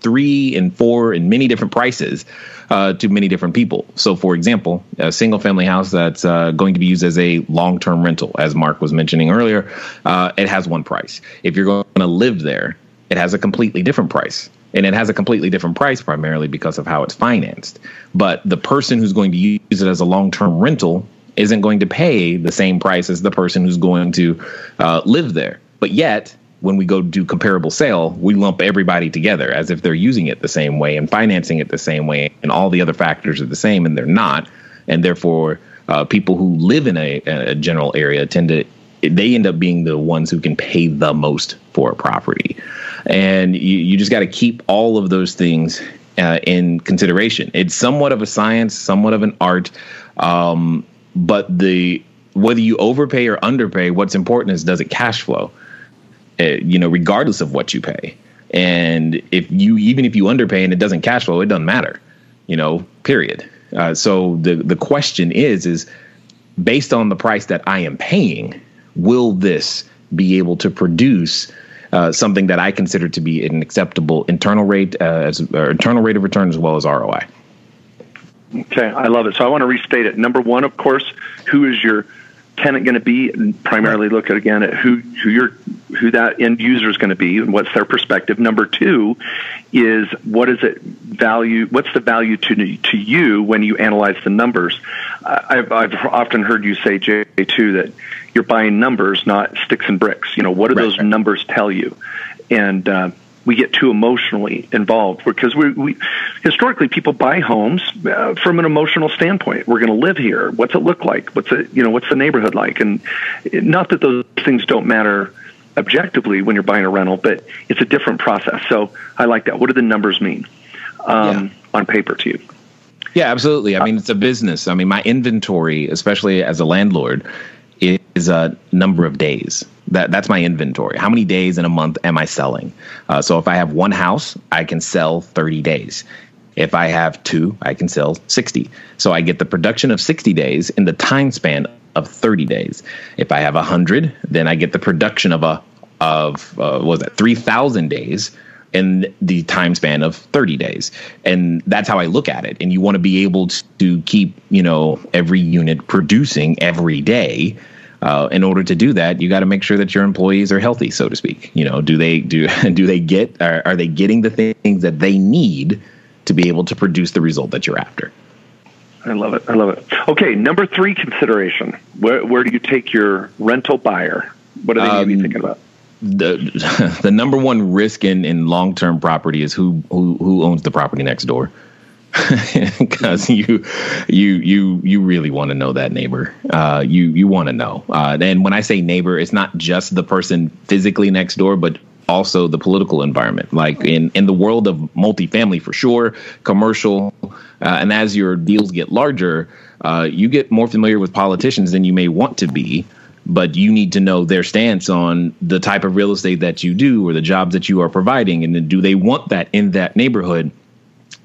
S5: three and four and many different prices uh, to many different people. So, for example, a single family house that's uh, going to be used as a long term rental, as Mark was mentioning earlier, uh, it has one price. If you're going to live there, it has a completely different price and it has a completely different price primarily because of how it's financed. But the person who's going to use it as a long term rental isn't going to pay the same price as the person who's going to uh, live there. But yet, when we go do comparable sale, we lump everybody together as if they're using it the same way and financing it the same way, and all the other factors are the same, and they're not. And therefore, uh, people who live in a, a general area tend to they end up being the ones who can pay the most for a property and you, you just got to keep all of those things uh, in consideration. It's somewhat of a science, somewhat of an art, um, but the whether you overpay or underpay, what's important is does it cash flow? Uh, you know, regardless of what you pay. And if you even if you underpay and it doesn't cash flow, it doesn't matter. You know, period. Uh, so the the question is is based on the price that I am paying, will this be able to produce uh, something that I consider to be an acceptable internal rate uh, as internal rate of return as well as ROI.
S3: Okay, I love it. So I want to restate it. Number one, of course, who is your tenant going to be? And primarily look at again at who who your who that end user is going to be and what's their perspective. Number two is what is it value? What's the value to to you when you analyze the numbers? I've I've often heard you say Jay too that you're buying numbers, not sticks and bricks. You know, what do right, those right. numbers tell you? And uh, we get too emotionally involved because we, we historically people buy homes uh, from an emotional standpoint. We're going to live here. What's it look like? What's it you know? What's the neighborhood like? And not that those things don't matter objectively when you're buying a rental, but it's a different process. So I like that. What do the numbers mean um, yeah. on paper to you?
S5: Yeah, absolutely. I mean, it's a business. I mean, my inventory, especially as a landlord, is a number of days. That that's my inventory. How many days in a month am I selling? Uh, so if I have one house, I can sell 30 days. If I have two, I can sell 60. So I get the production of 60 days in the time span of 30 days. If I have 100, then I get the production of a of uh, was that 3,000 days in the time span of 30 days. And that's how I look at it. And you want to be able to keep, you know, every unit producing every day. Uh, in order to do that, you got to make sure that your employees are healthy, so to speak. You know, do they do <laughs> do they get are, are they getting the things that they need to be able to produce the result that you're after?
S3: I love it. I love it. Okay, number three consideration. Where where do you take your rental buyer? What are they um, be thinking about?
S5: The <laughs> the number one risk in, in long term property is who who who owns the property next door. <laughs> Because you you you you really want to know that neighbor. Uh, you you want to know. Uh, and when I say neighbor, it's not just the person physically next door, but also the political environment. Like in in the world of multifamily, for sure, commercial, uh, and as your deals get larger, uh, you get more familiar with politicians than you may want to be but you need to know their stance on the type of real estate that you do or the jobs that you are providing. And then do they want that in that neighborhood?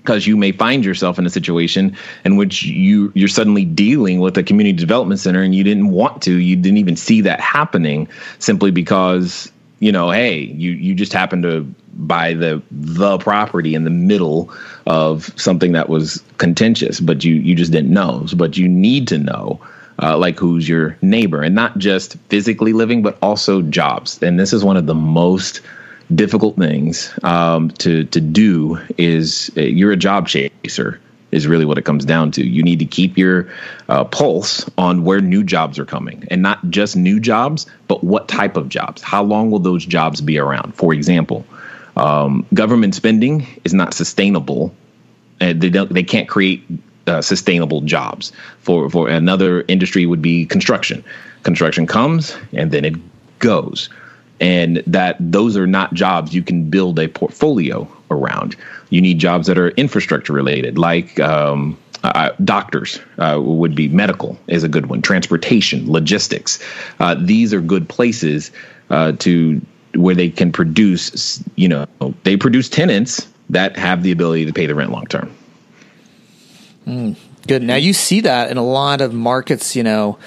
S5: Because you may find yourself in a situation in which you you're suddenly dealing with a community development center and you didn't want to. You didn't even see that happening simply because you know hey you you just happened to buy the the property in the middle of something that was contentious but you you just didn't know. But you need to know uh, like who's your neighbor, and not just physically living, but also jobs. And this is one of the most difficult things um, to to do. Is uh, you're a job chaser is really what it comes down to. You need to keep your uh, pulse on where new jobs are coming, and not just new jobs, but what type of jobs. How long will those jobs be around? For example, um, government spending is not sustainable. Uh, they don't. They can't create uh, sustainable jobs. For for another industry would be construction. Construction comes and then it goes, and that those are not jobs you can build a portfolio around. You need jobs that are infrastructure related, like. Um, uh, doctors uh, would be medical is a good one transportation logistics uh, these are good places uh, to where they can produce you know they produce tenants that have the ability to pay the rent long term
S4: Mm, good. Now you see that in a lot of markets. You know,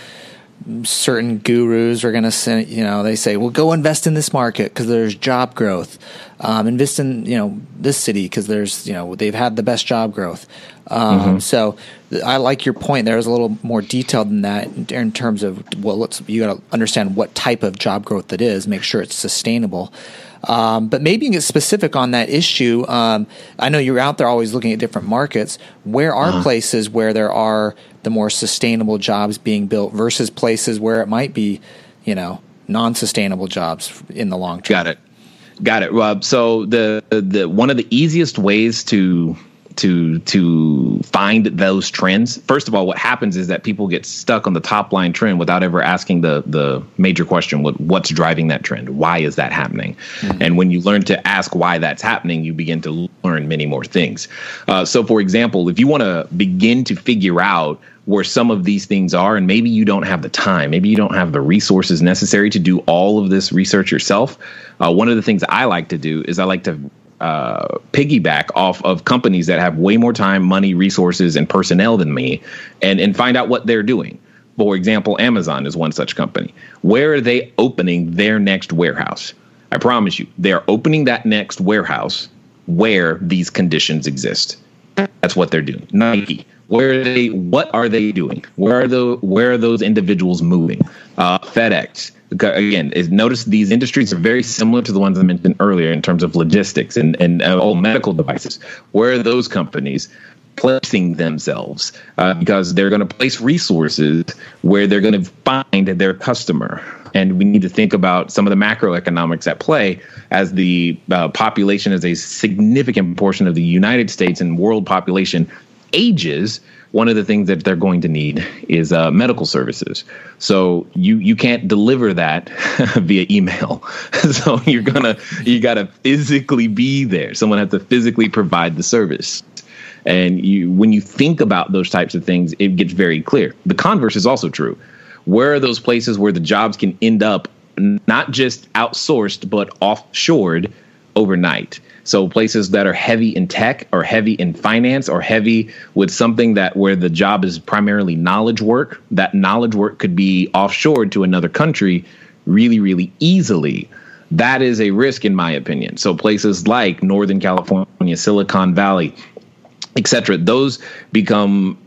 S4: certain gurus are going to send. You know, they say, "Well, go invest in this market because there's job growth. Um, invest in you know this city because there's you know they've had the best job growth." Um, mm-hmm. So I like your point. There's a little more detailed than that in, in terms of well, let's you got to understand what type of job growth it is. Make sure it's sustainable. Um, but maybe get specific on that issue. Um, I know you're out there always looking at different markets. Where are uh-huh. places where there are the more sustainable jobs being built versus places where it might be, you know, non-sustainable jobs in the long term?
S5: Got it. Got it. Rob. so the the one of the easiest ways to to to find those trends. First of all, what happens is that people get stuck on the top line trend without ever asking the the major question: what what's driving that trend? Why is that happening? Mm-hmm. And when you learn to ask why that's happening, you begin to learn many more things. Uh, so, for example, if you want to begin to figure out where some of these things are, and maybe you don't have the time, maybe you don't have the resources necessary to do all of this research yourself. Uh, one of the things I like to do is I like to uh, piggyback off of companies that have way more time, money, resources, and personnel than me, and and find out what they're doing. For example, Amazon is one such company. Where are they opening their next warehouse? I promise you, they are opening that next warehouse where these conditions exist. That's what they're doing. Nike. Where are they? What are they doing? Where are the? Where are those individuals moving? Uh, FedEx again, is notice these industries are very similar to the ones I mentioned earlier in terms of logistics and and uh, all medical devices. Where are those companies? placing themselves uh, because they're going to place resources where they're going to find their customer and we need to think about some of the macroeconomics at play as the uh, population is a significant portion of the united states and world population ages one of the things that they're going to need is uh, medical services. So you you can't deliver that <laughs> via email. <laughs> so you're gonna you gotta physically be there. Someone has to physically provide the service. And you when you think about those types of things, it gets very clear. The converse is also true. Where are those places where the jobs can end up not just outsourced but offshored overnight? So places that are heavy in tech or heavy in finance or heavy with something that where the job is primarily knowledge work, that knowledge work could be offshored to another country really, really easily. That is a risk in my opinion. So places like Northern California, Silicon Valley, etc. Those become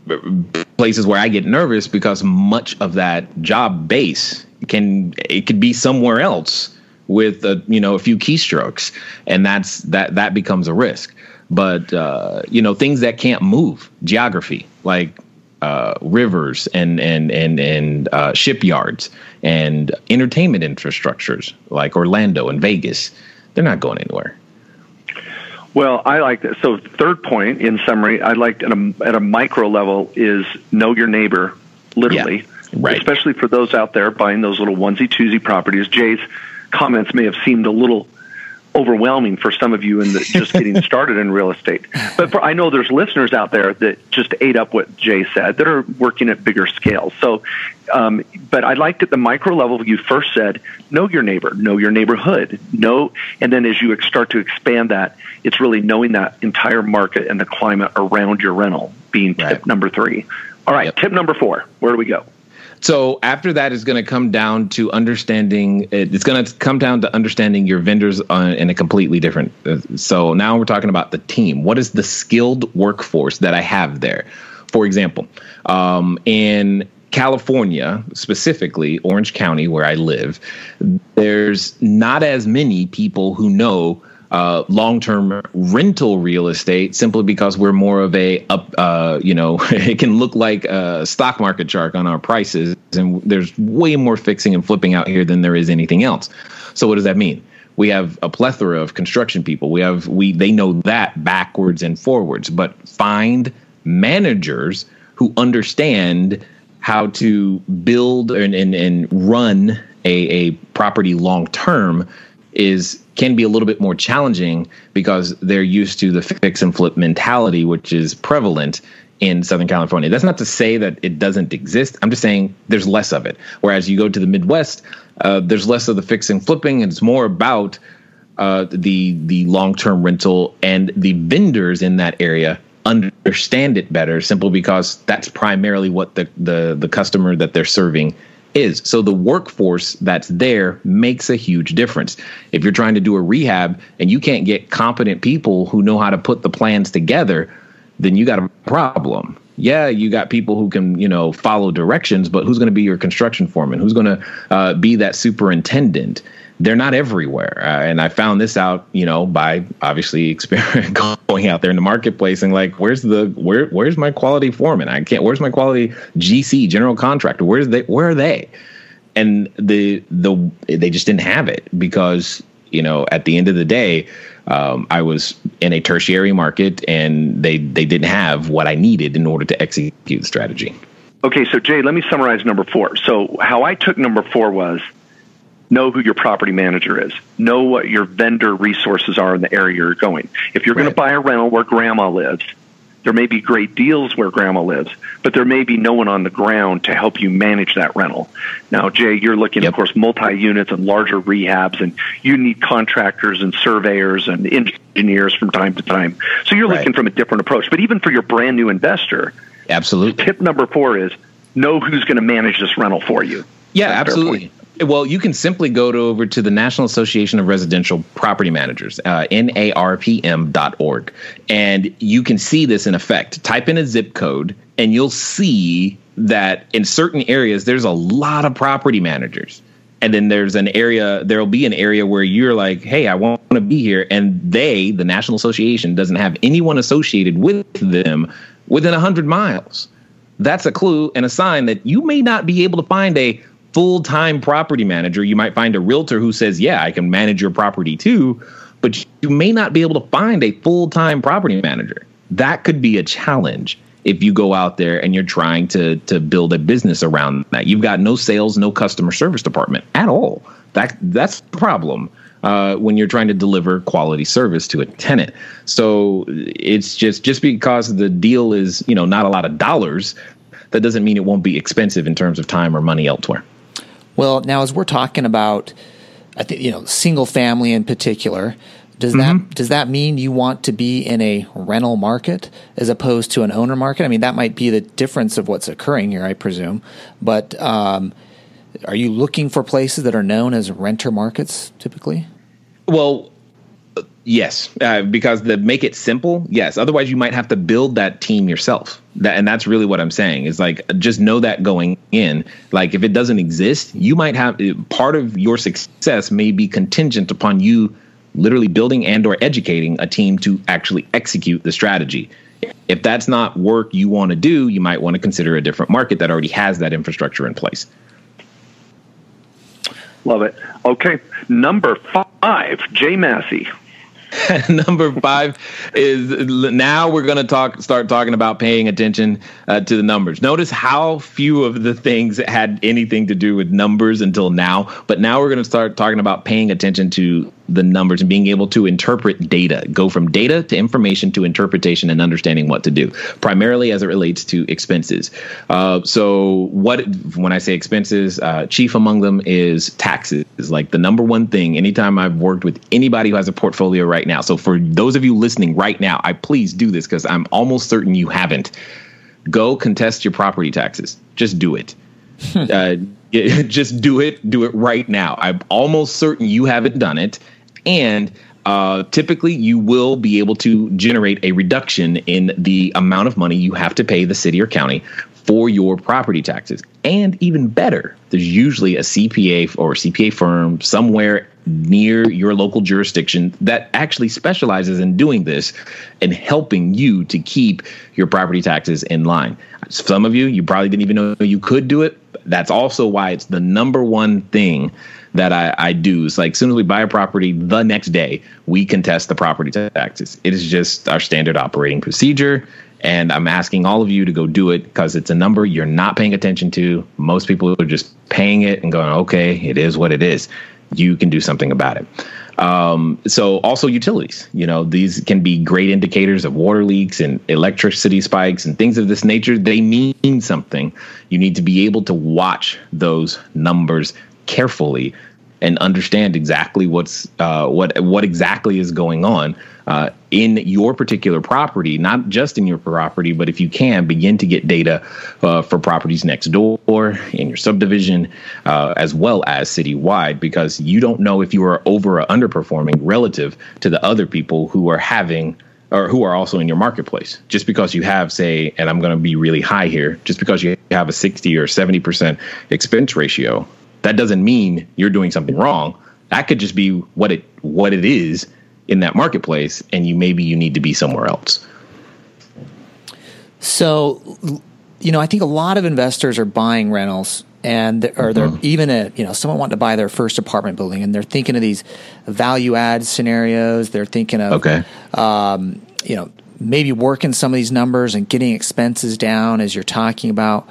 S5: places where I get nervous because much of that job base can it could be somewhere else with a you know a few keystrokes, and that's that that becomes a risk. But uh, you know things that can't move, geography like uh, rivers and and and and uh, shipyards and entertainment infrastructures like Orlando and Vegas, they're not going anywhere.
S3: Well, I like that. So, third point in summary, I liked at a, at a micro level is know your neighbor, literally,
S5: yeah, right.
S3: especially for those out there buying those little onesie twosie properties. Jay's comments may have seemed a little overwhelming for some of you in the, just getting <laughs> started in real estate. But for, I know there's listeners out there that just ate up what Jay said that are working at bigger scales. So, um, but I liked at the micro level you first said, know your neighbor, know your neighborhood, know, and then as you start to expand that, it's really knowing that entire market and the climate around your rental being tip right. number three. All right, yep. tip number four. Where do we go?
S5: So after that is going to come down to understanding. It's going to come down to understanding your vendors uh, in a completely different. Uh, so now we're talking about the team. What is the skilled workforce that I have there? For example, um, in California, specifically Orange County, where I live, there's not as many people who know uh, long-term rental real estate simply because we're more of a up, uh, you know, <laughs> it can look like a stock market chart on our prices, and there's way more fixing and flipping out here than there is anything else. So what does that mean? We have a plethora of construction people. We have we they know that backwards and forwards, but find managers who understand how to build and, and, and run a, a property long term is can be a little bit more challenging because they're used to the fix and flip mentality, which is prevalent in Southern California. That's not to say that it doesn't exist. I'm just saying there's less of it. Whereas you go to the Midwest, uh, there's less of the fix and flipping, and it's more about uh, the the long term rental and the vendors in that area understand it better, simply because that's primarily what the the the customer that they're serving is. So the workforce that's there makes a huge difference. If you're trying to do a rehab and you can't get competent people who know how to put the plans together, then you got a problem. Yeah, you got people who can, you know, follow directions, but who's going to be your construction foreman? Who's going to uh, be that superintendent? They're not everywhere. Uh, and I found this out, you know, by obviously <laughs> going out there in the marketplace and like, where's the where where's my quality foreman? I can't. Where's my quality GC general contractor? Where's they? Where are they? And the the they just didn't have it because you know at the end of the day. Um, I was in a tertiary market, and they they didn't have what I needed in order to execute the strategy.
S3: Okay, so Jay, let me summarize number four. So how I took number four was know who your property manager is. Know what your vendor resources are in the area you're going. If you're right. going to buy a rental where grandma lives, there may be great deals where grandma lives, but there may be no one on the ground to help you manage that rental. Now, Jay, you're looking, yep. of course, multi units and larger rehabs, and you need contractors and surveyors and engineers from time to time. So you're right. looking from a different approach. But even for your brand new investor,
S5: absolutely.
S3: Tip number four is know who's going to manage this rental for you.
S5: Yeah, That's absolutely. Well, you can simply go to, over to the National Association of Residential Property Managers, uh, NARPM.org, and you can see this in effect. Type in a zip code, and you'll see that in certain areas, there's a lot of property managers. And then there's an area, there'll be an area where you're like, hey, I want to be here. And they, the National Association, doesn't have anyone associated with them within 100 miles. That's a clue and a sign that you may not be able to find a full time property manager. You might find a realtor who says, Yeah, I can manage your property too, but you may not be able to find a full time property manager. That could be a challenge if you go out there and you're trying to to build a business around that. You've got no sales, no customer service department at all. That that's the problem uh, when you're trying to deliver quality service to a tenant. So it's just just because the deal is you know not a lot of dollars, that doesn't mean it won't be expensive in terms of time or money elsewhere.
S4: Well, now as we're talking about, I think you know single family in particular. Does mm-hmm. that does that mean you want to be in a rental market as opposed to an owner market? I mean, that might be the difference of what's occurring here, I presume. But um, are you looking for places that are known as renter markets typically?
S5: Well, yes, uh, because the make it simple. Yes, otherwise you might have to build that team yourself. That, and that's really what I'm saying is like just know that going in. Like if it doesn't exist, you might have part of your success may be contingent upon you literally building and or educating a team to actually execute the strategy. If that's not work you want to do, you might want to consider a different market that already has that infrastructure in place.
S3: Love it. Okay, number five, Jay Massey. <laughs>
S5: number five is now we're going to talk start talking about paying attention uh, to the numbers. Notice how few of the things had anything to do with numbers until now but now we're going to start talking about paying attention to the numbers and being able to interpret data, go from data to information to interpretation and understanding what to do, primarily as it relates to expenses. Uh, so, what when I say expenses, uh, chief among them is taxes. Like the number one thing. Anytime I've worked with anybody who has a portfolio right now. So, for those of you listening right now, I please do this because I'm almost certain you haven't. Go contest your property taxes. Just do it. uh, <laughs> just do it. Do it right now. I'm almost certain you haven't done it and uh, typically you will be able to generate a reduction in the amount of money you have to pay the city or county for your property taxes. And even better, there's usually a CPA or CPA firm somewhere near your local jurisdiction that actually specializes in doing this and helping you to keep your property taxes in line. Some of you, you probably didn't even know you could do it. That's also why it's the number one thing that I, I do. It's like as soon as we buy a property, the next day we contest the property taxes. It is just our standard operating procedure. And I'm asking all of you to go do it because it's a number you're not paying attention to. Most people are just paying it and going, okay, it is what it is. You can do something about it. Um, so also utilities, you know, these can be great indicators of water leaks and electricity spikes and things of this nature. They mean something. You need to be able to watch those numbers carefully and understand exactly what's uh, what what exactly is going on uh, in your particular property, not just in your property, but if you can begin to get data uh, for properties next door in your subdivision, uh, as well as citywide, because you don't know if you are over or underperforming relative to the other people who are having or who are also in your marketplace. Just because you have, say, and I'm going to be really high here, just because you have a 60 or 70% expense ratio that doesn't mean you're doing something wrong. That could just be what it what it is in that marketplace, and you maybe you need to be somewhere else.
S4: So, you know, I think a lot of investors are buying rentals and or they're mm-hmm. even a you know someone wanting to buy their first apartment building and they're thinking of these value add scenarios they're thinking of
S5: okay
S4: um, you know maybe working some of these numbers and getting expenses down as you're talking about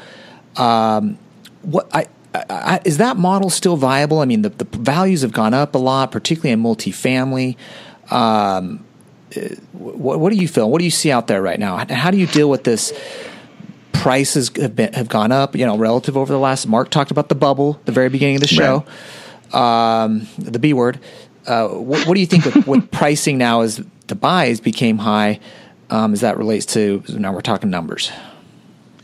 S4: um, what I I, is that model still viable? I mean, the, the values have gone up a lot, particularly in multifamily. Um, what, what, do you feel? What do you see out there right now? How do you deal with this? Prices have been have gone up, you know, relative over the last. Mark talked about the bubble, the very beginning of the show, right. um, the B word. Uh, what, what, do you think with, <laughs> with pricing now as the buys became high? Um, as that relates to now we're talking numbers.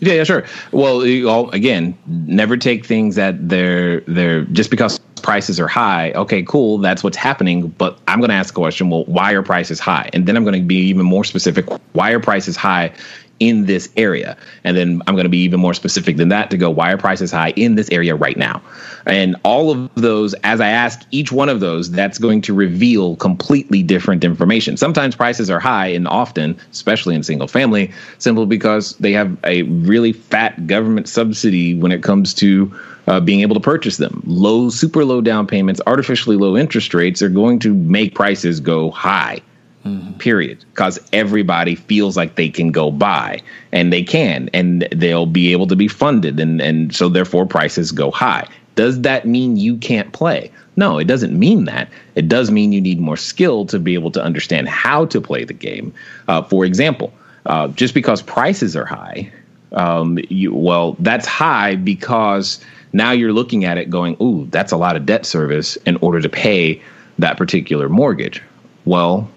S5: Yeah, yeah, sure. Well, all, again, never take things that they're they're just because prices are high. Okay, cool, that's what's happening. But I'm going to ask a question. Well, why are prices high? And then I'm going to be even more specific. Why are prices high in this area. And then I'm going to be even more specific than that to go why are prices high in this area right now. And all of those, as I ask each one of those, that's going to reveal completely different information. Sometimes prices are high, and often, especially in single family, simply because they have a really fat government subsidy when it comes to uh, being able to purchase them. Low, super low down payments, artificially low interest rates are going to make prices go high Mm-hmm. Period. Because everybody feels like they can go buy, and they can, and they'll be able to be funded, and and so therefore prices go high. Does that mean you can't play? No, it doesn't mean that. It does mean you need more skill to be able to understand how to play the game. Uh, for example, uh, just because prices are high, um, you, well, that's high because now you're looking at it going, ooh, that's a lot of debt service in order to pay that particular mortgage. Well,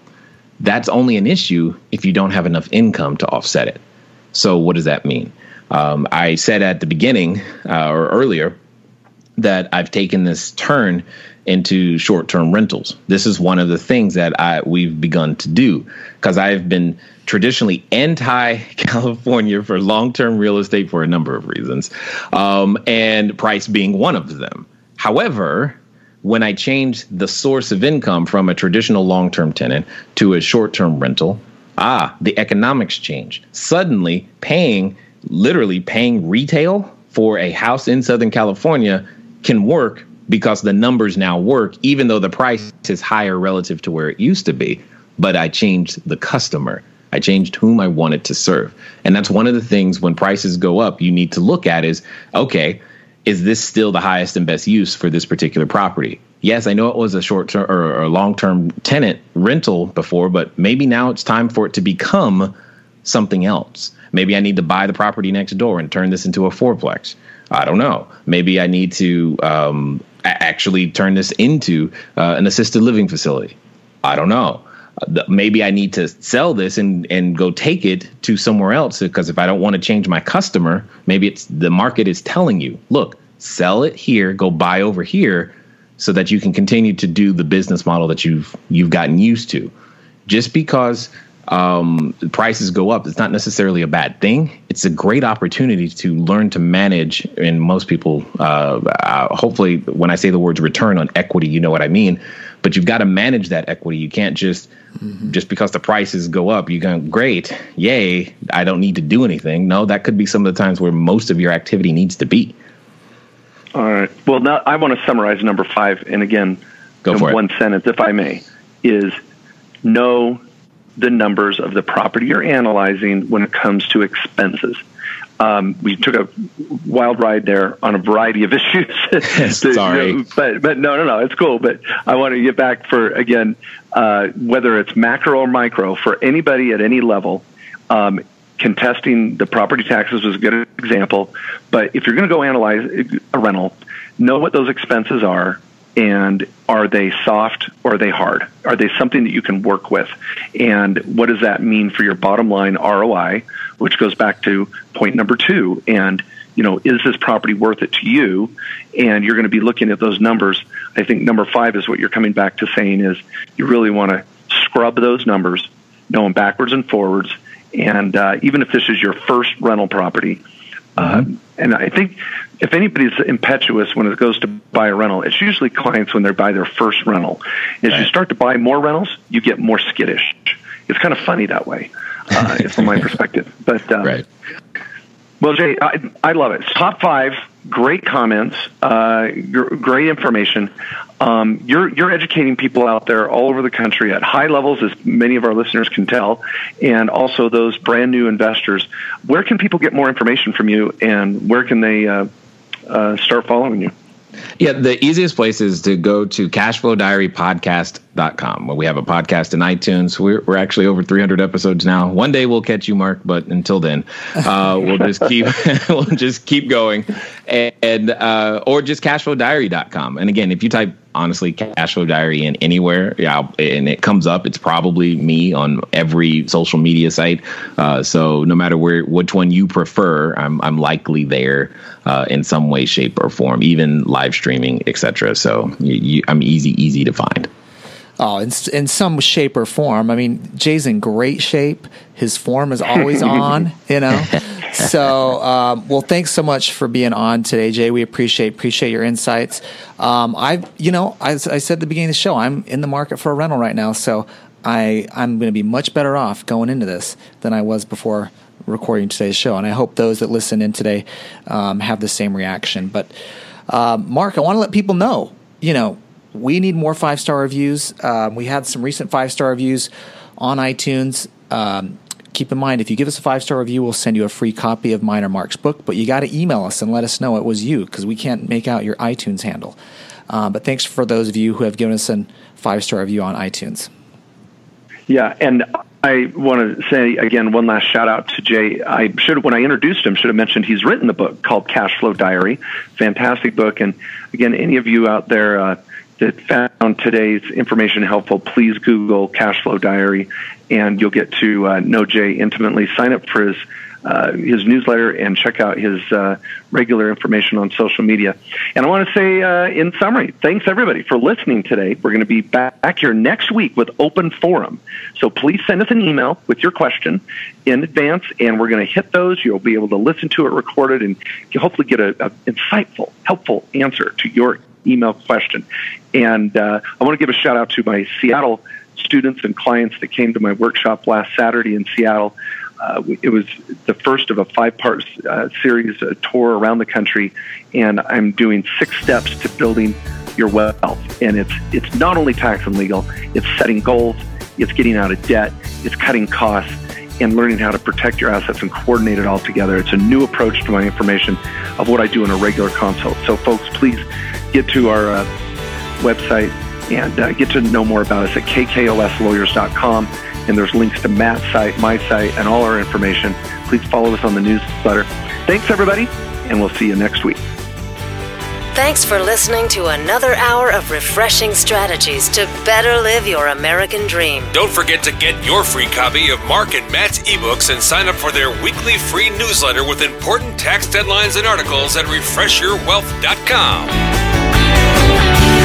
S5: that's only an issue if you don't have enough income to offset it. So, what does that mean? Um, I said at the beginning uh, or earlier that I've taken this turn into short-term rentals. This is one of the things that I we've begun to do because I've been traditionally anti California for long-term real estate for a number of reasons, um, and price being one of them. However, when I changed the source of income from a traditional long-term tenant to a short-term rental, ah, the economics changed. Suddenly, paying literally paying retail for a house in Southern California can work because the numbers now work, even though the price is higher relative to where it used to be. But I changed the customer. I changed whom I wanted to serve. And that's one of the things when prices go up, you need to look at is okay, is this still the highest and best use for this particular property? Yes, I know it was a short term or a long term tenant rental before, but maybe now it's time for it to become something else. Maybe I need to buy the property next door and turn this into a fourplex. I don't know. Maybe I need to um, actually turn this into uh, an assisted living facility. I don't know. Maybe I need to sell this and and go take it to somewhere else because if I don't want to change my customer, maybe it's the market is telling you, look, sell it here, go buy over here, so that you can continue to do the business model that you've you've gotten used to. Just because um, prices go up, it's not necessarily a bad thing. It's a great opportunity to learn to manage. And most people, uh, uh, hopefully, when I say the words return on equity, you know what I mean. But you've got to manage that equity. You can't just mm-hmm. just because the prices go up, you go great, yay! I don't need to do anything. No, that could be some of the times where most of your activity needs to be.
S3: All right. Well, now I want to summarize number five, and again,
S5: Go in
S3: one
S5: it.
S3: sentence, if I may, is know the numbers of the property you're analyzing when it comes to expenses. Um, we took a wild ride there on a variety of <laughs> issues. <laughs>
S5: Sorry,
S3: you know, but but no, no, no, it's cool. But I want to get back for again, uh, whether it's macro or micro, for anybody at any level. Um, contesting the property taxes was a good example. But if you're going to go analyze a rental, know what those expenses are and are they soft or are they hard? Are they something that you can work with? And what does that mean for your bottom line ROI, which goes back to point number two? And, you know, is this property worth it to you? And you're going to be looking at those numbers. I think number five is what you're coming back to saying is you really want to scrub those numbers, them backwards and forwards. And uh, even if this is your first rental property, mm-hmm. uh, and I think if anybody's impetuous when it goes to buy a rental, it's usually clients when they buy their first rental. As right. you start to buy more rentals, you get more skittish. It's kind of funny that way, uh, <laughs> from my perspective. But
S5: um, right.
S3: Well, Jay, I, I love it. Top five, great comments, uh, great information. Um, you're you're educating people out there all over the country at high levels, as many of our listeners can tell, and also those brand new investors. Where can people get more information from you, and where can they uh, uh, start following you?
S5: Yeah, the easiest place is to go to cashflowdiarypodcast.com where we have a podcast in iTunes. We're, we're actually over 300 episodes now. One day we'll catch you, Mark, but until then, uh, <laughs> we'll just keep <laughs> we'll just keep going, and, and uh, or just cashflowdiary.com. And again, if you type honestly cash flow diary in anywhere yeah and it comes up. It's probably me on every social media site. Uh, so no matter where which one you prefer i'm, I'm likely there uh, in some way shape or form even live streaming etc so you, you, i'm easy easy to find
S4: Oh, in, in some shape or form. I mean, Jay's in great shape. His form is always <laughs> on, you know. So, um, well, thanks so much for being on today, Jay. We appreciate appreciate your insights. Um, I, you know, as I said at the beginning of the show, I'm in the market for a rental right now, so I I'm going to be much better off going into this than I was before recording today's show, and I hope those that listen in today um, have the same reaction. But uh, Mark, I want to let people know, you know we need more five star reviews. Um, we had some recent five star reviews. on iTunes. Um, keep in mind, if you give us a five star review, we'll send you a free copy of mine or Mark's book. But you got to email us and let us know it was you because we can't make out your iTunes handle. Uh, but thanks for those of you who have given us a five star review on iTunes.
S3: Yeah, and I want to say again one last shout out to Jay. I should when I introduced him should have mentioned he's written the book called Cash Flow Diary, fantastic book. And again, any of you out there uh, that found today's information helpful, please Google Cash Flow Diary, and you'll get to uh, know Jay intimately. Sign up for his uh, his newsletter and check out his uh, regular information on social media. And I want to say, uh, in summary, thanks everybody for listening today. We're going to be back here next week with Open Forum. So please send us an email with your question in advance, and we're going to hit those. You'll be able to listen to it recorded and hopefully get an insightful, helpful answer to your email question. And uh, I want to give a shout out to my Seattle students and clients that came to my workshop last Saturday in Seattle. Uh, it was the first of a five-part uh, series, a tour around the country, and I'm doing six steps to building your wealth. And it's it's not only tax and legal; it's setting goals, it's getting out of debt, it's cutting costs, and learning how to protect your assets and coordinate it all together. It's a new approach to my information of what I do in a regular consult. So, folks, please get to our uh, website and uh, get to know more about us at kkoslawyers.com and there's links to Matt's site, my site, and all our information. Please follow us on the newsletter. Thanks, everybody, and we'll see you next week.
S2: Thanks for listening to another hour of refreshing strategies to better live your American dream.
S1: Don't forget to get your free copy of Mark and Matt's ebooks and sign up for their weekly free newsletter with important tax deadlines and articles at refreshyourwealth.com.